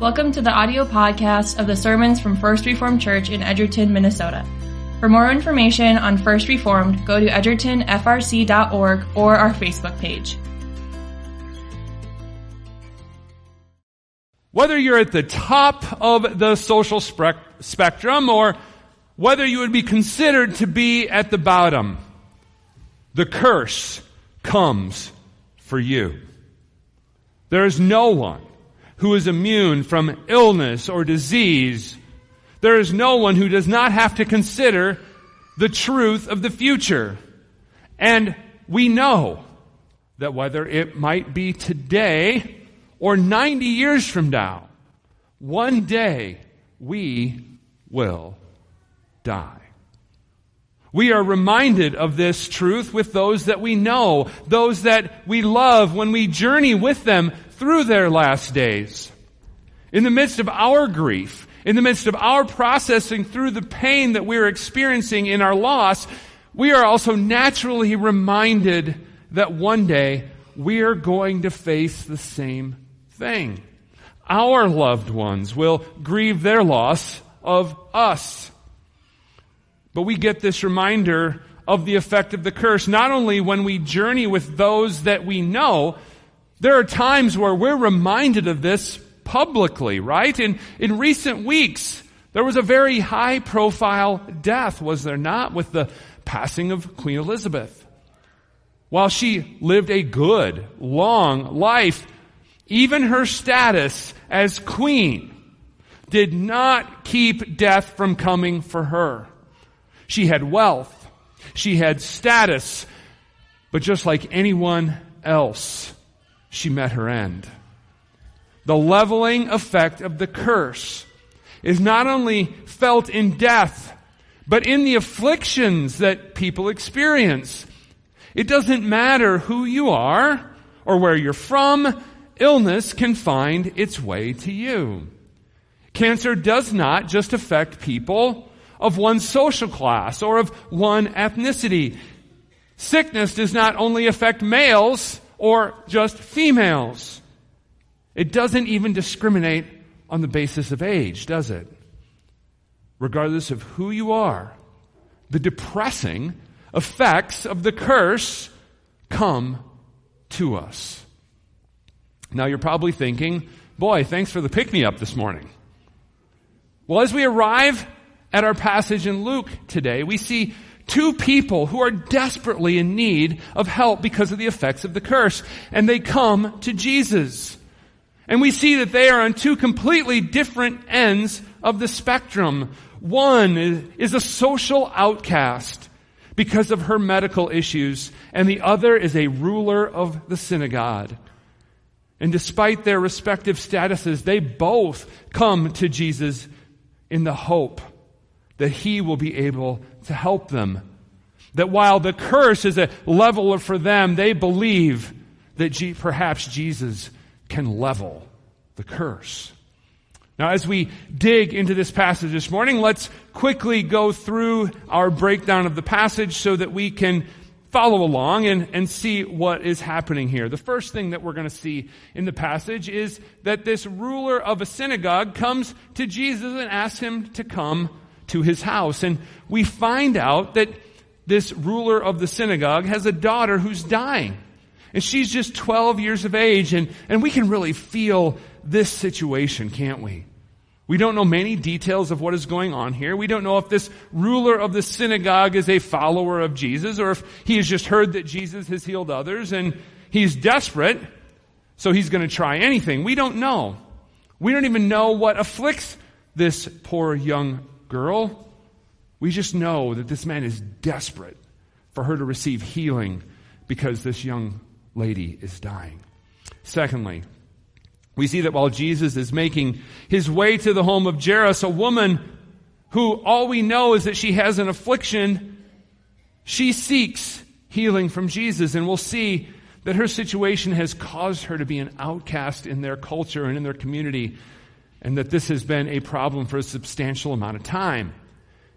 Welcome to the audio podcast of the sermons from First Reformed Church in Edgerton, Minnesota. For more information on First Reformed, go to edgertonfrc.org or our Facebook page. Whether you're at the top of the social spectrum or whether you would be considered to be at the bottom, the curse comes for you. There is no one who is immune from illness or disease. There is no one who does not have to consider the truth of the future. And we know that whether it might be today or 90 years from now, one day we will die. We are reminded of this truth with those that we know, those that we love when we journey with them through their last days. In the midst of our grief, in the midst of our processing through the pain that we're experiencing in our loss, we are also naturally reminded that one day we are going to face the same thing. Our loved ones will grieve their loss of us. But we get this reminder of the effect of the curse, not only when we journey with those that we know, there are times where we're reminded of this publicly, right? In, in recent weeks, there was a very high profile death, was there not, with the passing of Queen Elizabeth. While she lived a good, long life, even her status as queen did not keep death from coming for her. She had wealth. She had status. But just like anyone else, she met her end. The leveling effect of the curse is not only felt in death, but in the afflictions that people experience. It doesn't matter who you are or where you're from, illness can find its way to you. Cancer does not just affect people of one social class or of one ethnicity. Sickness does not only affect males, or just females. It doesn't even discriminate on the basis of age, does it? Regardless of who you are, the depressing effects of the curse come to us. Now you're probably thinking, boy, thanks for the pick me up this morning. Well, as we arrive at our passage in Luke today, we see two people who are desperately in need of help because of the effects of the curse. And they come to Jesus. And we see that they are on two completely different ends of the spectrum. One is a social outcast because of her medical issues, and the other is a ruler of the synagogue. And despite their respective statuses, they both come to Jesus in the hope that he will be able to help them. That while the curse is a leveler for them, they believe that G- perhaps Jesus can level the curse. Now, as we dig into this passage this morning, let's quickly go through our breakdown of the passage so that we can follow along and, and see what is happening here. The first thing that we're going to see in the passage is that this ruler of a synagogue comes to Jesus and asks him to come to his house. And we find out that this ruler of the synagogue has a daughter who's dying. And she's just 12 years of age, and, and we can really feel this situation, can't we? We don't know many details of what is going on here. We don't know if this ruler of the synagogue is a follower of Jesus or if he has just heard that Jesus has healed others and he's desperate, so he's going to try anything. We don't know. We don't even know what afflicts this poor young girl. We just know that this man is desperate for her to receive healing because this young lady is dying. Secondly, we see that while Jesus is making his way to the home of Jairus, a woman who all we know is that she has an affliction, she seeks healing from Jesus. And we'll see that her situation has caused her to be an outcast in their culture and in their community and that this has been a problem for a substantial amount of time.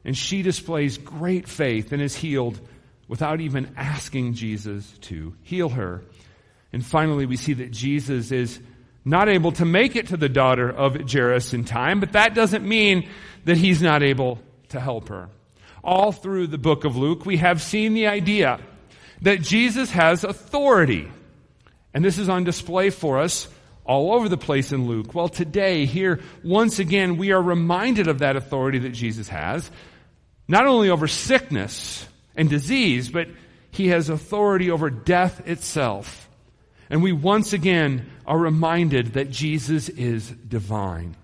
And she displays great faith and is healed without even asking Jesus to heal her. And finally, we see that Jesus is not able to make it to the daughter of Jairus in time, but that doesn't mean that he's not able to help her. All through the book of Luke, we have seen the idea that Jesus has authority. And this is on display for us all over the place in Luke. Well, today, here, once again, we are reminded of that authority that Jesus has, not only over sickness and disease, but he has authority over death itself. And we once again are reminded that Jesus is divine.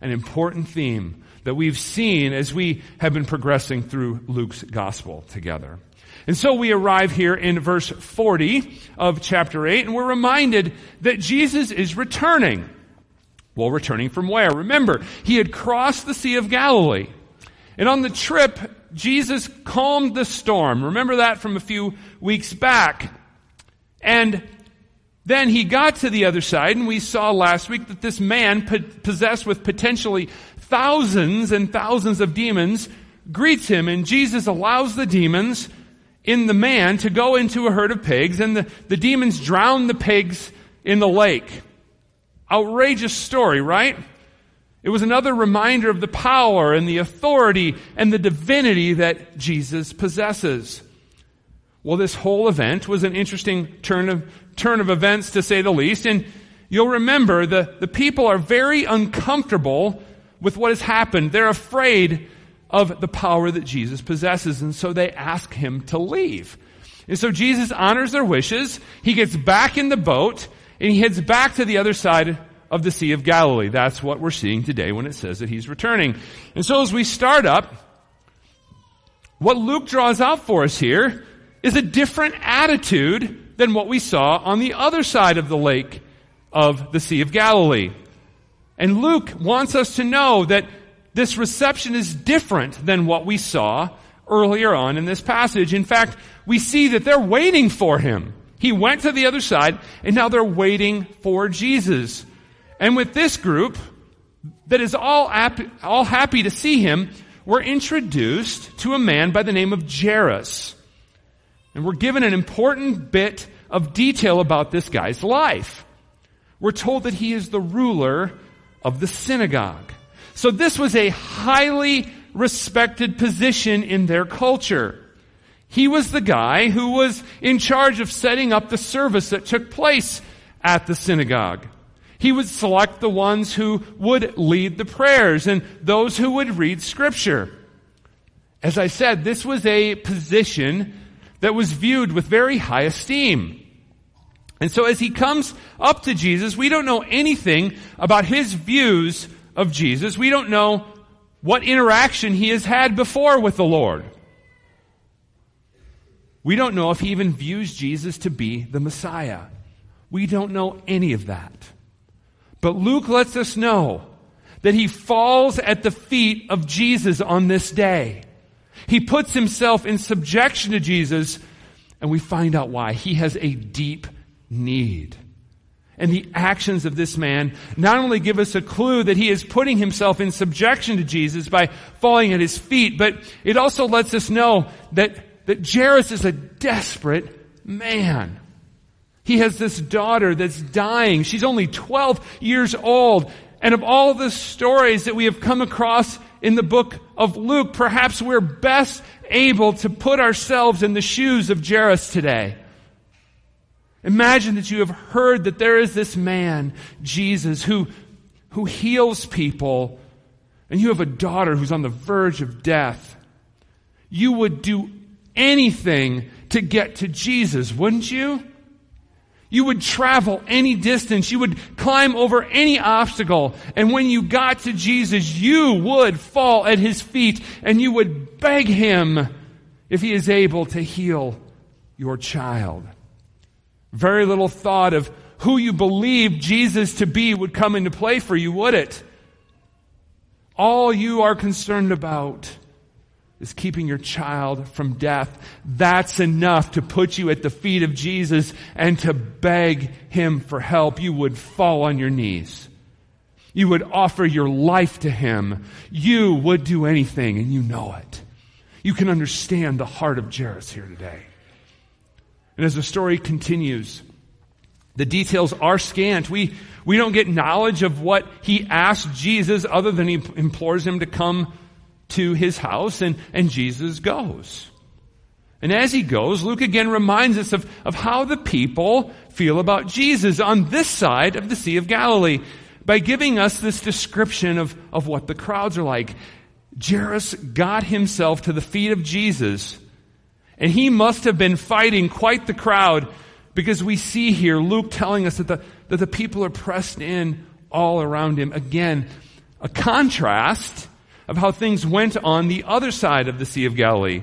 An important theme that we've seen as we have been progressing through Luke's gospel together. And so we arrive here in verse 40 of chapter 8, and we're reminded that Jesus is returning. Well, returning from where? Remember, he had crossed the Sea of Galilee. And on the trip, Jesus calmed the storm. Remember that from a few weeks back. And then he got to the other side, and we saw last week that this man, possessed with potentially thousands and thousands of demons, greets him, and Jesus allows the demons in the man to go into a herd of pigs, and the, the demons drown the pigs in the lake. Outrageous story, right? It was another reminder of the power and the authority and the divinity that Jesus possesses. Well, this whole event was an interesting turn of, turn of events to say the least. And you'll remember the, the people are very uncomfortable with what has happened. They're afraid of the power that Jesus possesses. And so they ask him to leave. And so Jesus honors their wishes. He gets back in the boat and he heads back to the other side of the Sea of Galilee. That's what we're seeing today when it says that he's returning. And so as we start up, what Luke draws out for us here is a different attitude than what we saw on the other side of the lake of the Sea of Galilee. And Luke wants us to know that this reception is different than what we saw earlier on in this passage. In fact, we see that they're waiting for him. He went to the other side, and now they're waiting for Jesus. And with this group that is all happy, all happy to see him, we're introduced to a man by the name of Jairus. And we're given an important bit of detail about this guy's life. We're told that he is the ruler of the synagogue. So this was a highly respected position in their culture. He was the guy who was in charge of setting up the service that took place at the synagogue. He would select the ones who would lead the prayers and those who would read scripture. As I said, this was a position that was viewed with very high esteem. And so as he comes up to Jesus, we don't know anything about his views of Jesus. We don't know what interaction he has had before with the Lord. We don't know if he even views Jesus to be the Messiah. We don't know any of that. But Luke lets us know that he falls at the feet of Jesus on this day. He puts himself in subjection to Jesus, and we find out why. He has a deep need. And the actions of this man not only give us a clue that he is putting himself in subjection to Jesus by falling at his feet, but it also lets us know that, that Jairus is a desperate man. He has this daughter that's dying. She's only 12 years old. And of all the stories that we have come across in the book of Luke, perhaps we're best able to put ourselves in the shoes of Jairus today. Imagine that you have heard that there is this man, Jesus, who, who heals people, and you have a daughter who's on the verge of death. You would do anything to get to Jesus, wouldn't you? You would travel any distance. You would climb over any obstacle. And when you got to Jesus, you would fall at his feet and you would beg him if he is able to heal your child. Very little thought of who you believe Jesus to be would come into play for you, would it? All you are concerned about is keeping your child from death. That's enough to put you at the feet of Jesus and to beg Him for help. You would fall on your knees. You would offer your life to Him. You would do anything and you know it. You can understand the heart of Jairus here today. And as the story continues, The details are scant. We, we don't get knowledge of what he asked Jesus other than he implores him to come to his house and, and Jesus goes. And as he goes, Luke again reminds us of, of how the people feel about Jesus on this side of the Sea of Galilee by giving us this description of, of what the crowds are like. Jairus got himself to the feet of Jesus, and he must have been fighting quite the crowd because we see here Luke telling us that the, that the people are pressed in all around him. Again, a contrast of how things went on the other side of the Sea of Galilee.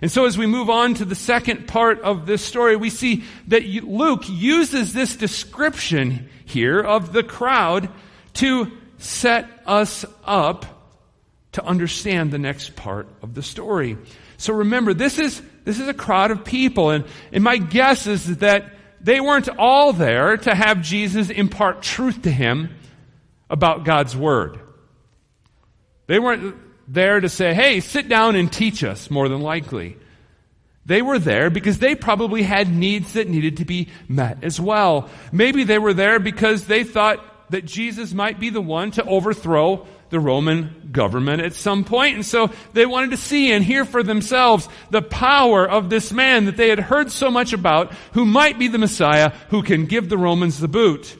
And so as we move on to the second part of this story, we see that Luke uses this description here of the crowd to set us up to understand the next part of the story. So remember, this is, this is a crowd of people, and, and my guess is that they weren't all there to have Jesus impart truth to him about God's Word. They weren't there to say, hey, sit down and teach us, more than likely. They were there because they probably had needs that needed to be met as well. Maybe they were there because they thought that Jesus might be the one to overthrow the Roman government at some point. And so they wanted to see and hear for themselves the power of this man that they had heard so much about, who might be the Messiah, who can give the Romans the boot.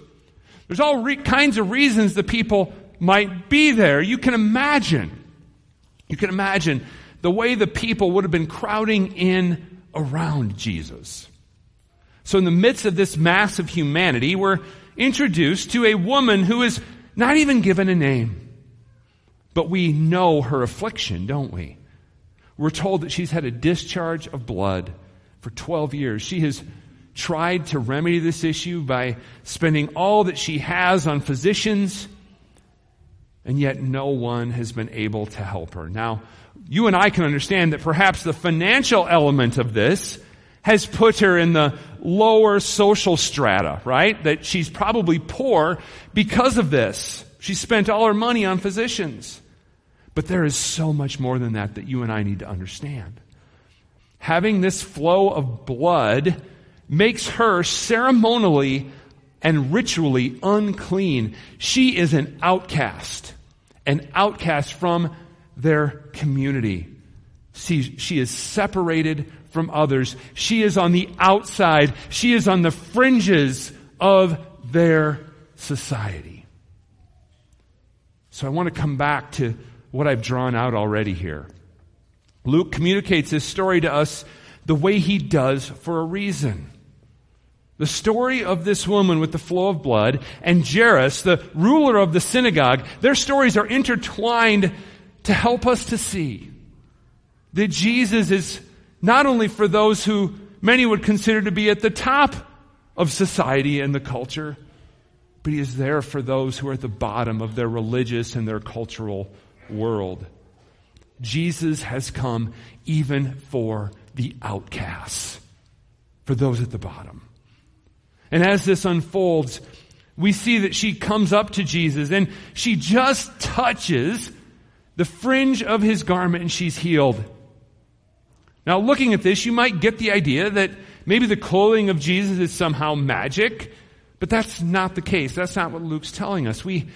There's all re- kinds of reasons the people might be there. You can imagine. You can imagine the way the people would have been crowding in around Jesus. So in the midst of this mass of humanity, we're introduced to a woman who is not even given a name. But we know her affliction, don't we? We're told that she's had a discharge of blood for 12 years. She has tried to remedy this issue by spending all that she has on physicians, and yet no one has been able to help her. Now, you and I can understand that perhaps the financial element of this has put her in the lower social strata, right? That she's probably poor because of this. She spent all her money on physicians. But there is so much more than that that you and I need to understand. Having this flow of blood makes her ceremonially and ritually unclean. She is an outcast, an outcast from their community. See, she is separated from others. She is on the outside. She is on the fringes of their society. So I want to come back to what I've drawn out already here. Luke communicates this story to us the way he does for a reason. The story of this woman with the flow of blood and Jairus, the ruler of the synagogue, their stories are intertwined to help us to see that Jesus is not only for those who many would consider to be at the top of society and the culture, but he is there for those who are at the bottom of their religious and their cultural world. Jesus has come even for the outcasts, for those at the bottom. And as this unfolds, we see that she comes up to Jesus and she just touches the fringe of his garment and she's healed. Now, looking at this, you might get the idea that maybe the clothing of Jesus is somehow magic, but that's not the case. That's not what Luke's telling us. We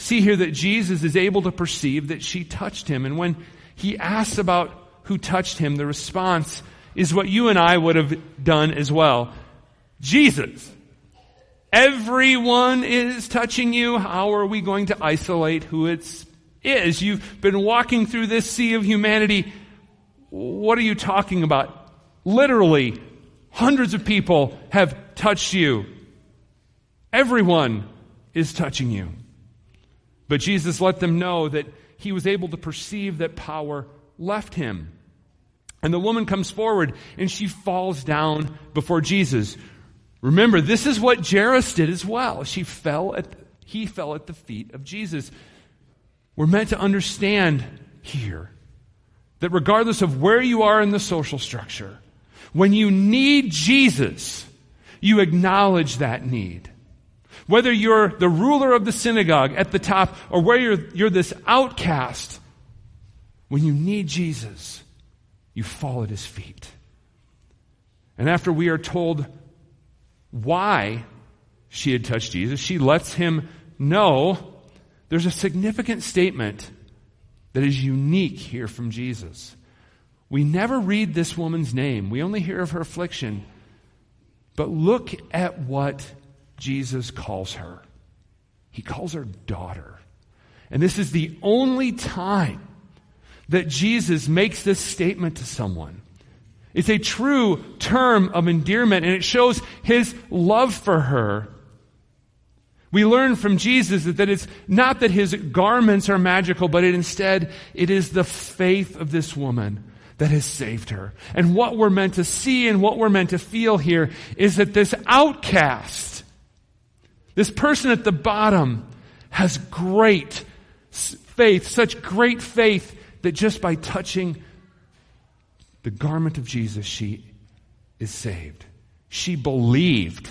see here that Jesus is able to perceive that she touched him. And when he asks about who touched him, the response is what you and I would have done as well. Jesus. Everyone is touching you. How are we going to isolate who it's is. You've been walking through this sea of humanity. What are you talking about? Literally, hundreds of people have touched you. Everyone is touching you. But Jesus let them know that he was able to perceive that power left him. And the woman comes forward and she falls down before Jesus. Remember, this is what Jairus did as well. She fell at, he fell at the feet of Jesus. We're meant to understand here that regardless of where you are in the social structure, when you need Jesus, you acknowledge that need. Whether you're the ruler of the synagogue at the top or where you're, you're this outcast, when you need Jesus, you fall at his feet. And after we are told why she had touched Jesus. She lets him know there's a significant statement that is unique here from Jesus. We never read this woman's name, we only hear of her affliction. But look at what Jesus calls her. He calls her daughter. And this is the only time that Jesus makes this statement to someone. It's a true term of endearment, and it shows his love for her. We learn from Jesus that, it's not that his garments are magical, but it instead, it is the faith of this woman that has saved her. And what we're meant to see and what we're meant to feel here is that this outcast, this person at the bottom, has great faith, such great faith that just by touching the garment of Jesus, she is saved. She believed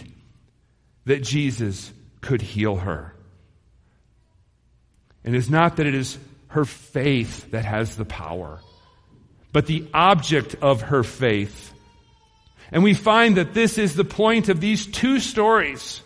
that Jesus could heal her. And it's not that it is her faith that has the power, but the object of her faith. And we find that this is the point of these two stories.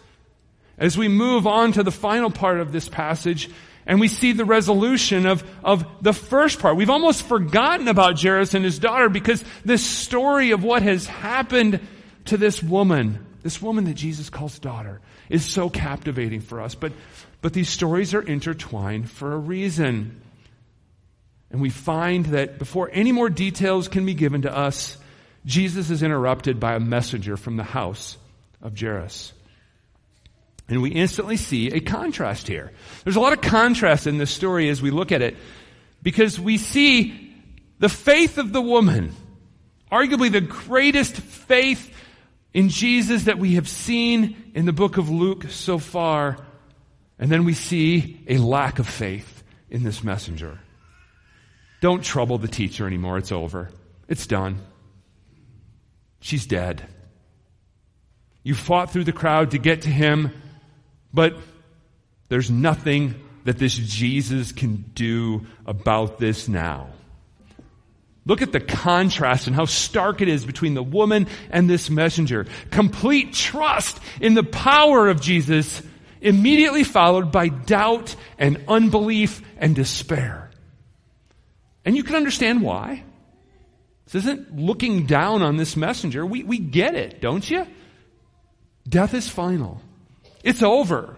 As we move on to the final part of this passage, and we see the resolution of, of the first part. We've almost forgotten about Jairus and his daughter because this story of what has happened to this woman, this woman that Jesus calls daughter, is so captivating for us. But, but these stories are intertwined for a reason. And we find that before any more details can be given to us, Jesus is interrupted by a messenger from the house of Jairus. And we instantly see a contrast here. There's a lot of contrast in this story as we look at it because we see the faith of the woman, arguably the greatest faith in Jesus that we have seen in the book of Luke so far. And then we see a lack of faith in this messenger. Don't trouble the teacher anymore. It's over. It's done. She's dead. You fought through the crowd to get to him. But there's nothing that this Jesus can do about this now. Look at the contrast and how stark it is between the woman and this messenger. Complete trust in the power of Jesus, immediately followed by doubt and unbelief and despair. And you can understand why. This isn't looking down on this messenger. We, we get it, don't you? Death is final. It's over.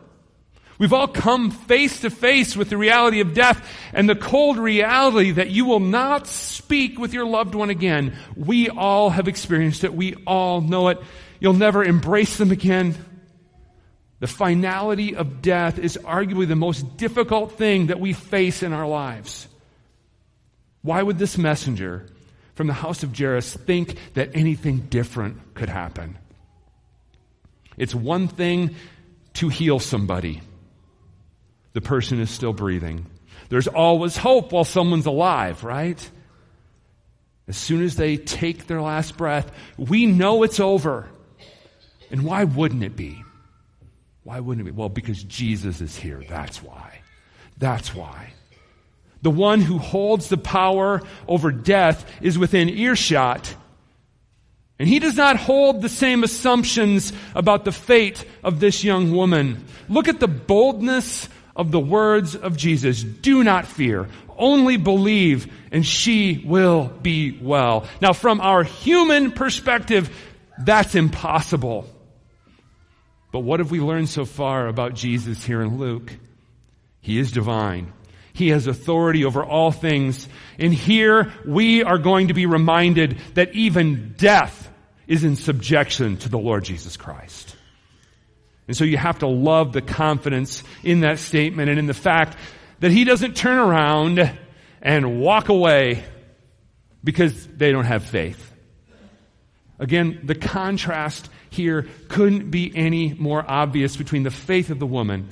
We've all come face to face with the reality of death and the cold reality that you will not speak with your loved one again. We all have experienced it. We all know it. You'll never embrace them again. The finality of death is arguably the most difficult thing that we face in our lives. Why would this messenger from the house of Jairus think that anything different could happen? It's one thing to heal somebody. The person is still breathing. There's always hope while someone's alive, right? As soon as they take their last breath, we know it's over. And why wouldn't it be? Why wouldn't it be? Well, because Jesus is here. That's why. That's why. The one who holds the power over death is within earshot and he does not hold the same assumptions about the fate of this young woman. Look at the boldness of the words of Jesus. Do not fear. Only believe and she will be well. Now from our human perspective, that's impossible. But what have we learned so far about Jesus here in Luke? He is divine. He has authority over all things. And here we are going to be reminded that even death is in subjection to the Lord Jesus Christ. And so you have to love the confidence in that statement and in the fact that he doesn't turn around and walk away because they don't have faith. Again, the contrast here couldn't be any more obvious between the faith of the woman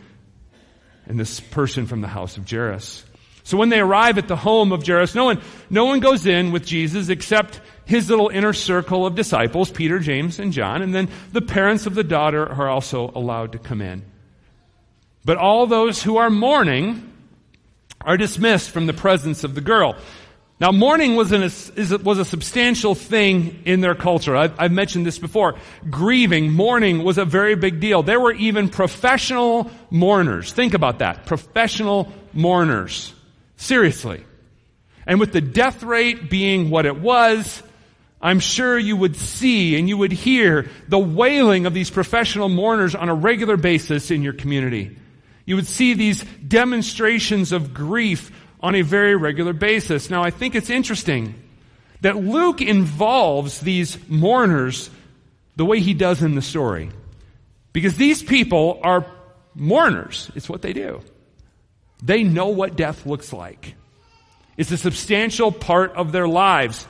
and this person from the house of Jairus. So when they arrive at the home of Jairus, no one, no one goes in with Jesus except his little inner circle of disciples, Peter, James, and John, and then the parents of the daughter are also allowed to come in. But all those who are mourning are dismissed from the presence of the girl. Now, mourning was, an, is, was a substantial thing in their culture. I've, I've mentioned this before. Grieving, mourning was a very big deal. There were even professional mourners. Think about that. Professional mourners. Seriously. And with the death rate being what it was, I'm sure you would see and you would hear the wailing of these professional mourners on a regular basis in your community. You would see these demonstrations of grief on a very regular basis. Now, I think it's interesting that Luke involves these mourners the way he does in the story. Because these people are mourners. It's what they do. They know what death looks like. It's a substantial part of their lives.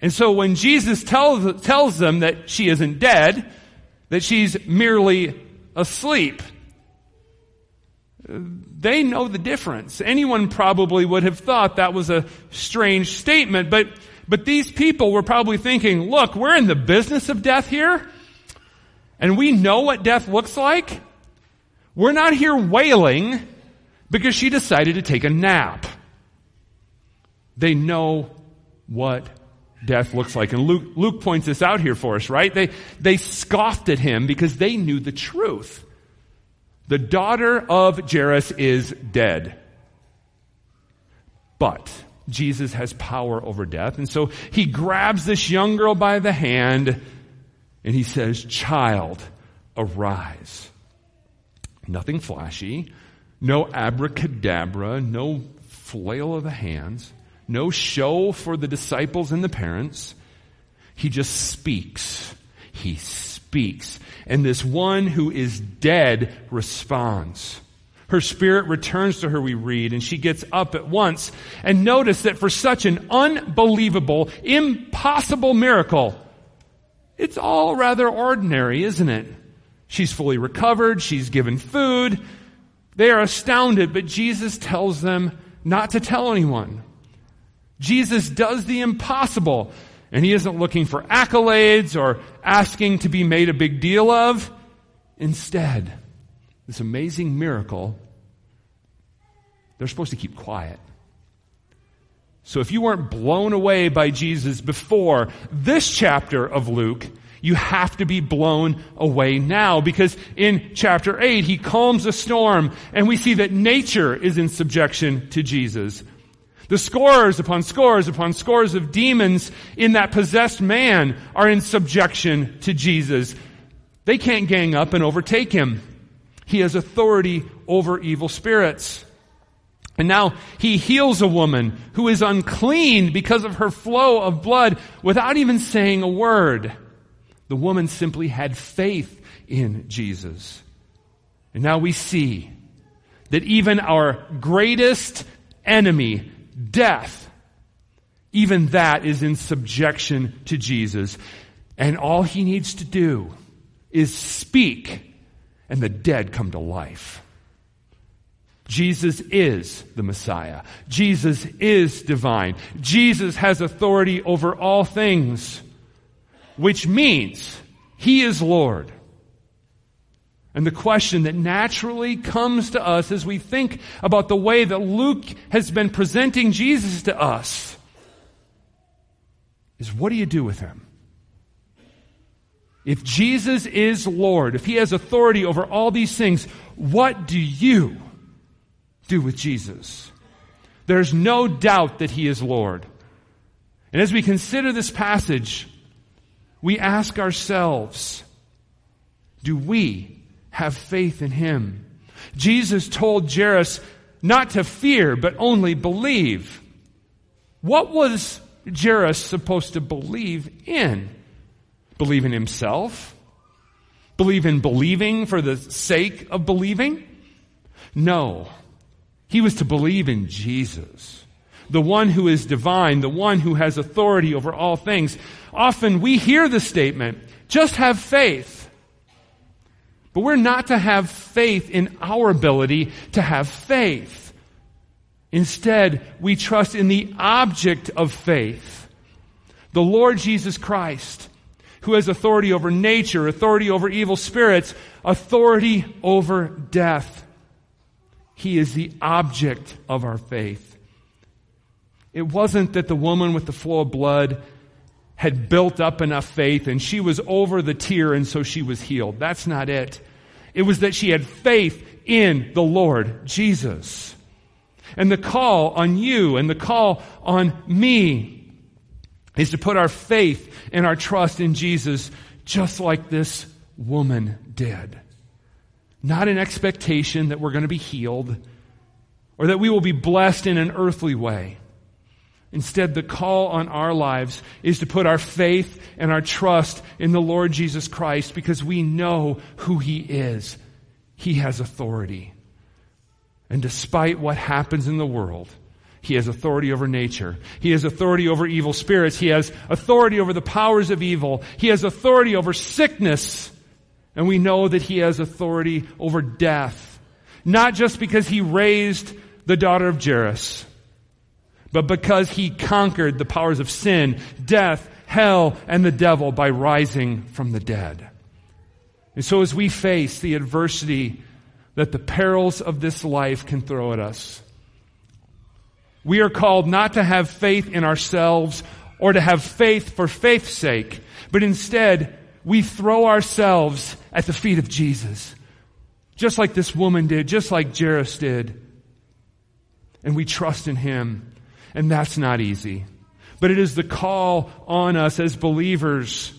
And so when Jesus tells, tells them that she isn't dead, that she's merely asleep, they know the difference. Anyone probably would have thought that was a strange statement, but, but these people were probably thinking, look, we're in the business of death here, and we know what death looks like. We're not here wailing because she decided to take a nap. They know what death looks like. And Luke, Luke points this out here for us, right? They, they scoffed at him because they knew the truth. The daughter of Jairus is dead. But Jesus has power over death. And so he grabs this young girl by the hand and he says, Child, arise. Nothing flashy, no abracadabra, no flail of the hands, no show for the disciples and the parents. He just speaks. He speaks. And this one who is dead responds. Her spirit returns to her, we read, and she gets up at once. And notice that for such an unbelievable, impossible miracle, it's all rather ordinary, isn't it? She's fully recovered. She's given food. They are astounded, but Jesus tells them not to tell anyone. Jesus does the impossible. And he isn't looking for accolades or asking to be made a big deal of. Instead, this amazing miracle, they're supposed to keep quiet. So if you weren't blown away by Jesus before this chapter of Luke, you have to be blown away now because in chapter 8 he calms a storm and we see that nature is in subjection to Jesus. The scores upon scores upon scores of demons in that possessed man are in subjection to Jesus. They can't gang up and overtake him. He has authority over evil spirits. And now he heals a woman who is unclean because of her flow of blood without even saying a word. The woman simply had faith in Jesus. And now we see that even our greatest enemy death, even that is in subjection to Jesus. And all he needs to do is speak, and the dead come to life. Jesus is the Messiah. Jesus is divine. Jesus has authority over all things, which means he is Lord. And the question that naturally comes to us as we think about the way that Luke has been presenting Jesus to us is what do you do with him? If Jesus is Lord, if he has authority over all these things, what do you do with Jesus? There's no doubt that he is Lord. And as we consider this passage, we ask ourselves, do we have faith in him. Jesus told Jairus not to fear, but only believe. What was Jairus supposed to believe in? Believe in himself? Believe in believing for the sake of believing? No. He was to believe in Jesus, the one who is divine, the one who has authority over all things. Often we hear the statement, just have faith. But we're not to have faith in our ability to have faith. Instead, we trust in the object of faith, the Lord Jesus Christ, who has authority over nature, authority over evil spirits, authority over death. He is the object of our faith. It wasn't that the woman with the flow of blood had built up enough faith and she was over the tear and so she was healed. That's not it. It was that she had faith in the Lord Jesus. And the call on you and the call on me is to put our faith and our trust in Jesus just like this woman did. Not an expectation that we're going to be healed or that we will be blessed in an earthly way. Instead, the call on our lives is to put our faith and our trust in the Lord Jesus Christ because we know who He is. He has authority. And despite what happens in the world, He has authority over nature. He has authority over evil spirits. He has authority over the powers of evil. He has authority over sickness. And we know that He has authority over death. Not just because He raised the daughter of Jairus, but because he conquered the powers of sin, death, hell, and the devil by rising from the dead. And so as we face the adversity that the perils of this life can throw at us, we are called not to have faith in ourselves or to have faith for faith's sake, but instead we throw ourselves at the feet of Jesus. Just like this woman did, just like Jairus did. And we trust in him. And that's not easy. But it is the call on us as believers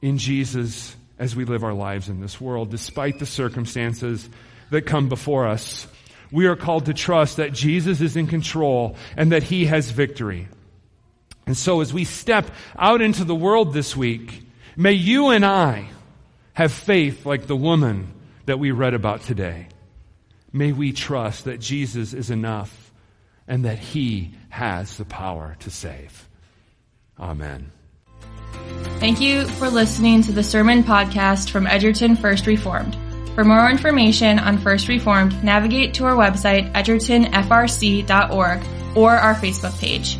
in Jesus as we live our lives in this world, despite the circumstances that come before us. We are called to trust that Jesus is in control and that he has victory. And so as we step out into the world this week, may you and I have faith like the woman that we read about today. May we trust that Jesus is enough and that He has the power to save. Amen. Thank you for listening to the Sermon Podcast from Edgerton First Reformed. For more information on First Reformed, navigate to our website, edgertonfrc.org, or our Facebook page.